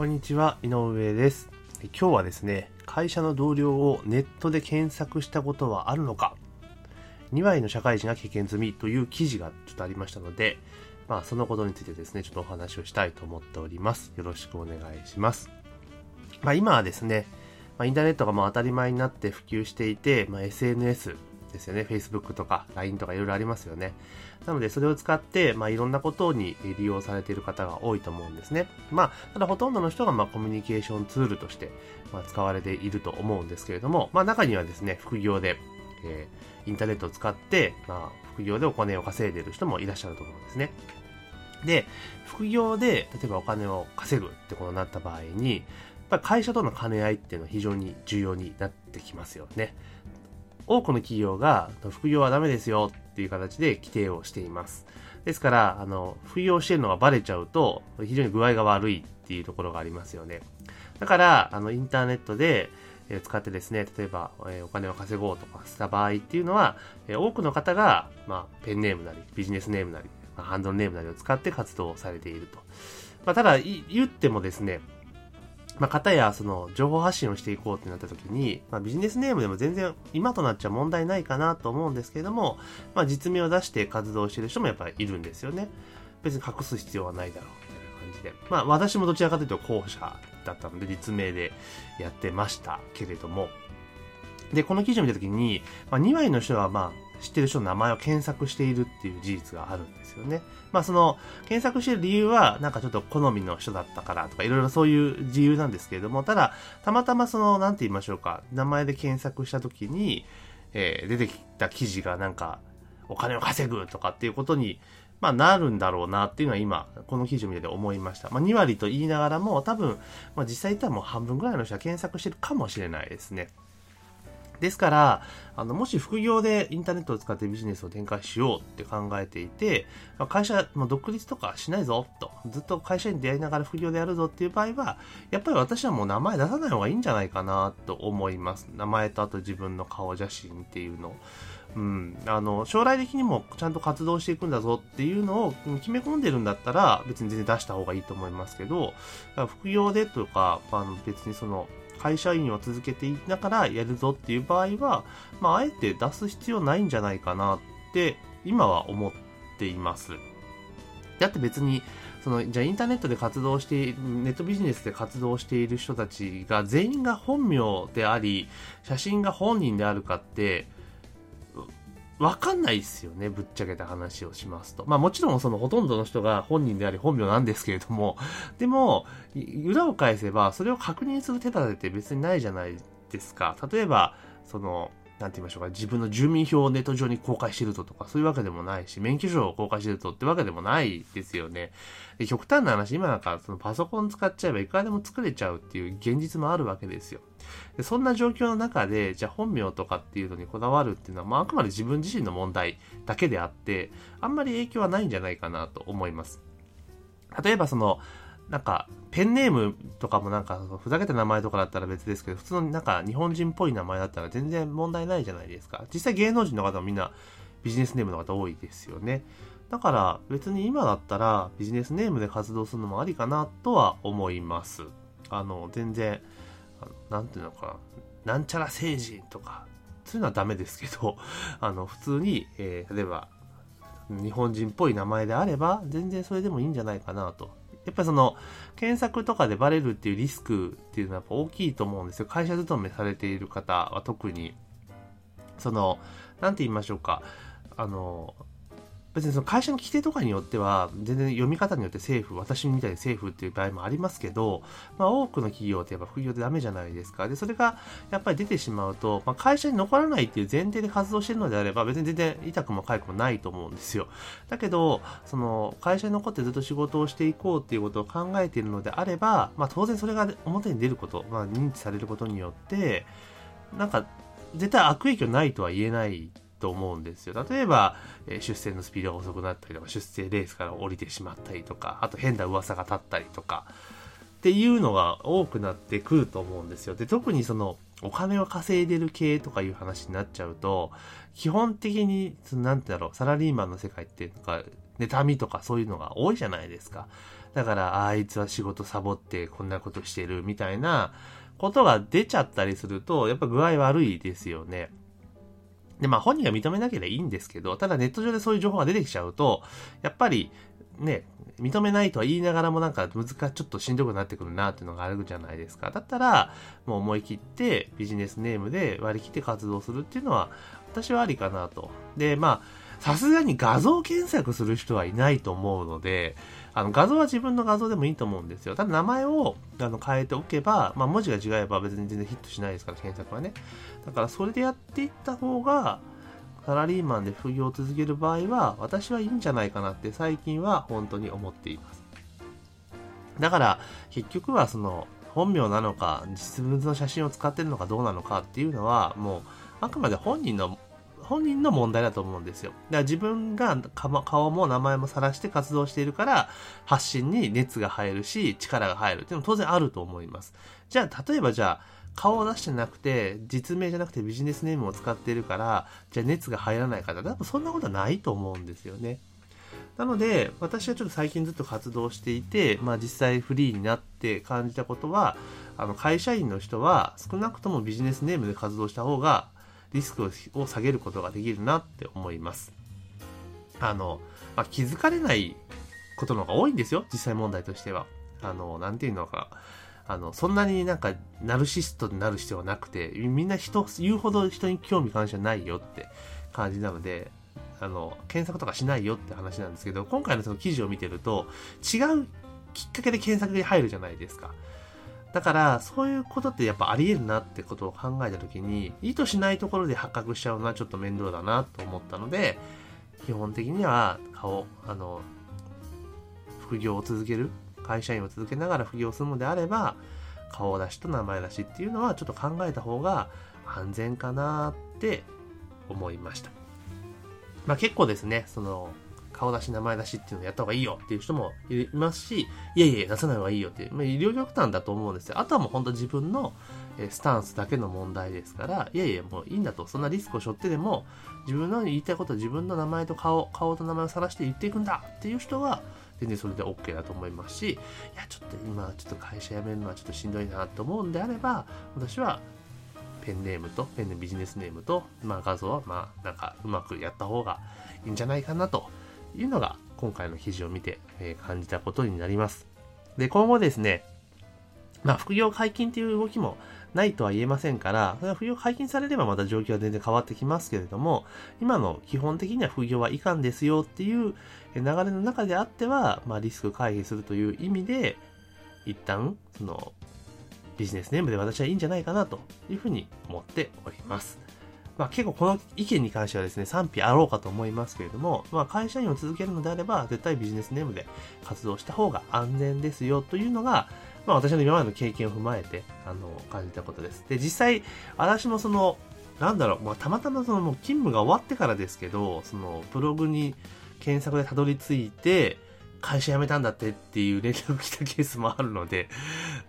こんにちは、井上です。今日はですね、会社の同僚をネットで検索したことはあるのか ?2 割の社会人が経験済みという記事がちょっとありましたので、まあそのことについてですね、ちょっとお話をしたいと思っております。よろしくお願いします。まあ今はですね、ま、インターネットがもう当たり前になって普及していて、まあ、SNS ですよね。Facebook とか LINE とかいろいろありますよね。なので、それを使って、まあ、いろんなことに利用されている方が多いと思うんですね。まあ、ただほとんどの人が、まあ、コミュニケーションツールとして、まあ、使われていると思うんですけれども、まあ、中にはですね、副業で、えーインターネットを使って、まあ、副業でお金を稼いでいる人もいらっしゃると思うんですね。で、副業で、例えばお金を稼ぐってことになった場合に、やっぱ会社との兼ね合いっていうのは非常に重要になってきますよね。多くの企業が副業はダメですよっていう形で規定をしています。ですから、あの、副業してるのがバレちゃうと、非常に具合が悪いっていうところがありますよね。だから、あの、インターネットで、え使ってですね、例えば、えお金を稼ごうとかした場合っていうのは、え多くの方が、まあ、ペンネームなり、ビジネスネームなり、まあハンドルネームなりを使って活動されていると。まあ、ただ、言ってもですね、まあ、方やその情報発信をしていこうってなった時に、まあ、ビジネスネームでも全然今となっちゃ問題ないかなと思うんですけれども、まあ、実名を出して活動してる人もやっぱりいるんですよね。別に隠す必要はないだろうみたいな感じで。まあ私もどちらかというと候補者だったので実名でやってましたけれども。で、この記事を見た時に、まあ、2割の人はまあ知ってる人の名前を検索しているっていう事実があるんですよね。まあその検索してる理由はなんかちょっと好みの人だったからとかいろいろそういう理由なんですけれども、ただたまたまそのなんて言いましょうか、名前で検索した時に、えー出てきた記事がなんかお金を稼ぐとかっていうことにまあ、なるんだろうなっていうのは今、この記事を見てて思いました。まあ、2割と言いながらも、多分、まあ、実際言ったらもう半分ぐらいの人は検索してるかもしれないですね。ですから、あの、もし副業でインターネットを使ってビジネスを展開しようって考えていて、会社、まあ、独立とかしないぞ、と。ずっと会社に出会いながら副業でやるぞっていう場合は、やっぱり私はもう名前出さない方がいいんじゃないかなと思います。名前とあと自分の顔写真っていうの。うん、あの将来的にもちゃんと活動していくんだぞっていうのを決め込んでるんだったら別に全然出した方がいいと思いますけど副業でとかあの別にその会社員を続けていながらやるぞっていう場合は、まあ、あえて出す必要ないんじゃないかなって今は思っています。だって別にそのじゃあインターネットで活動してネットビジネスで活動している人たちが全員が本名であり写真が本人であるかってわかんないですよね、ぶっちゃけた話をしますと。まあもちろんそのほとんどの人が本人であり本名なんですけれども、でも、裏を返せばそれを確認する手立てって別にないじゃないですか。例えば、その、なんて言いましょうか、自分の住民票をネット上に公開してるととか、そういうわけでもないし、免許証を公開してるとってわけでもないですよね。で極端な話、今なんかそのパソコン使っちゃえばいくらでも作れちゃうっていう現実もあるわけですよ。でそんな状況の中で、じゃあ本名とかっていうのにこだわるっていうのは、まあ、あくまで自分自身の問題だけであって、あんまり影響はないんじゃないかなと思います。例えばその、なんか、ペンネームとかもなんか、ふざけた名前とかだったら別ですけど、普通のなんか日本人っぽい名前だったら全然問題ないじゃないですか。実際芸能人の方もみんなビジネスネームの方多いですよね。だから別に今だったらビジネスネームで活動するのもありかなとは思います。あの、全然、なんていうのかな、なんちゃら星人とか、そういうのはダメですけど、あの、普通に、えー例えば、日本人っぽい名前であれば、全然それでもいいんじゃないかなと。やっぱりその、検索とかでバレるっていうリスクっていうのはやっぱ大きいと思うんですよ。会社勤めされている方は特に、その、なんて言いましょうか、あの、別にその会社の規定とかによっては、全然読み方によって政府、私みたいに政府っていう場合もありますけど、まあ多くの企業ってやっぱ副業でダメじゃないですか。で、それがやっぱり出てしまうと、まあ会社に残らないっていう前提で活動してるのであれば、別に全然痛くも痒くもないと思うんですよ。だけど、その会社に残ってずっと仕事をしていこうっていうことを考えているのであれば、まあ当然それが表に出ること、まあ認知されることによって、なんか絶対悪影響ないとは言えないと思うんですよ。例えば、え出世のスピードが遅くなったりとか、出世レースから降りてしまったりとか、あと変な噂が立ったりとか、っていうのが多くなってくると思うんですよ。で、特にその、お金を稼いでる系とかいう話になっちゃうと、基本的に、そのなんてだろう、サラリーマンの世界っていうのが、妬みとかそういうのが多いじゃないですか。だから、あいつは仕事サボってこんなことしてるみたいなことが出ちゃったりすると、やっぱ具合悪いですよね。で、まあ本人が認めなければいいんですけど、ただネット上でそういう情報が出てきちゃうと、やっぱりね、認めないとは言いながらもなんか難しちょっとしんどくなってくるなっていうのがあるじゃないですか。だったら、もう思い切ってビジネスネームで割り切って活動するっていうのは、私はありかなと。で、まあ、さすがに画像検索する人はいないと思うので、あの画像は自分の画像でもいいと思うんですよ。ただ名前をあの変えておけば、まあ、文字が違えば別に全然ヒットしないですから、検索はね。だからそれでやっていった方が、サラリーマンで副業を続ける場合は、私はいいんじゃないかなって最近は本当に思っています。だから、結局はその、本名なのか、実物の写真を使ってるのかどうなのかっていうのは、もう、あくまで本人の、本人の問題だと思うんですよ。だから自分が顔も名前も晒して活動しているから、発信に熱が入るし、力が入るっていうのも当然あると思います。じゃあ、例えばじゃあ、顔を出してなくて、実名じゃなくてビジネスネームを使っているから、じゃあ熱が入らないから、多分そんなことはないと思うんですよね。なので、私はちょっと最近ずっと活動していて、まあ実際フリーになって感じたことは、あの会社員の人は少なくともビジネスネームで活動した方がリスクを下げることができるなって思います。あの、まあ、気づかれないことの方が多いんですよ、実際問題としては。あの、なんていうのか、あの、そんなになんか、ナルシストになる必要はなくて、みんな人、言うほど人に興味関心はないよって感じなので、あの、検索とかしないよって話なんですけど、今回のその記事を見てると、違うきっかけで検索に入るじゃないですか。だから、そういうことってやっぱあり得るなってことを考えたときに、意図しないところで発覚しちゃうのはちょっと面倒だなと思ったので、基本的には顔、あの、副業を続ける、会社員を続けながら副業をするのであれば、顔出しと名前出しっていうのはちょっと考えた方が安全かなって思いました。まあ結構ですね、その、顔出し、名前出しっていうのをやった方がいいよっていう人もいますし、いやいや、出さない方がいいよっていう、まあ、医療極端だと思うんですよ。あとはもう本当自分のスタンスだけの問題ですから、いやいや、もういいんだと。そんなリスクを背負ってでも、自分の言いたいこと、自分の名前と顔、顔と名前を晒して言っていくんだっていう人は、全然それで OK だと思いますし、いや、ちょっと今、ちょっと会社辞めるのはちょっとしんどいなと思うんであれば、私は、ペンネームと、ペンのビジネスネームと、まあ画像は、まあなんかうまくやった方がいいんじゃないかなというのが、今回の記事を見て、え感じたことになります。で、今後ですね、まあ副業解禁っていう動きもないとは言えませんから、それは副業解禁されればまた状況は全然変わってきますけれども、今の基本的には副業はいかんですよっていう流れの中であっては、まあリスク回避するという意味で、一旦、その、ビジネスネームで私はいいんじゃないかなというふうに思っております。まあ結構この意見に関してはですね、賛否あろうかと思いますけれども、まあ会社員を続けるのであれば、絶対ビジネスネームで活動した方が安全ですよというのが、まあ私の今までの経験を踏まえて、あの、感じたことです。で、実際、私もその、なんだろう、まあたまたまその勤務が終わってからですけど、そのブログに検索でたどり着いて、会社辞めたんだってっていう連絡来たケースもあるので、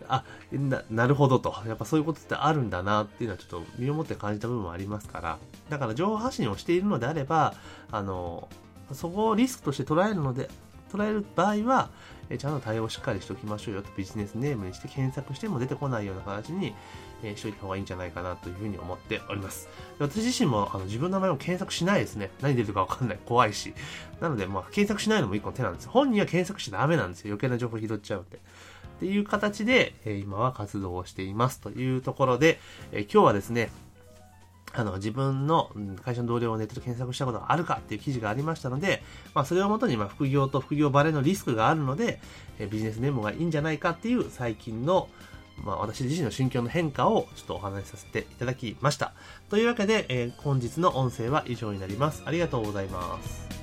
あ、な、なるほどと。やっぱそういうことってあるんだなっていうのはちょっと身をもって感じた部分もありますから、だから情報発信をしているのであれば、あの、そこをリスクとして捉えるので、捉える場合は、えちゃんと対応しっかりしておきましょうよとビジネスネームにして検索しても出てこないような形に、えー、しといた方がいいんじゃないかなというふうに思っております。私自身もあの自分の名前を検索しないですね。何出るかわかんない。怖いし。なので、まあ、検索しないのも一個の手なんです。本人は検索しちゃダメなんですよ。余計な情報拾っちゃうんで。っていう形で、えー今は活動をしていますというところで、えー今日はですね、あの、自分の会社の同僚をネットで検索したことがあるかっていう記事がありましたので、まあ、それをもとに、ま、副業と副業バレのリスクがあるので、えビジネスネームがいいんじゃないかっていう最近の、まあ、私自身の心境の変化をちょっとお話しさせていただきました。というわけで、えー本日の音声は以上になります。ありがとうございます。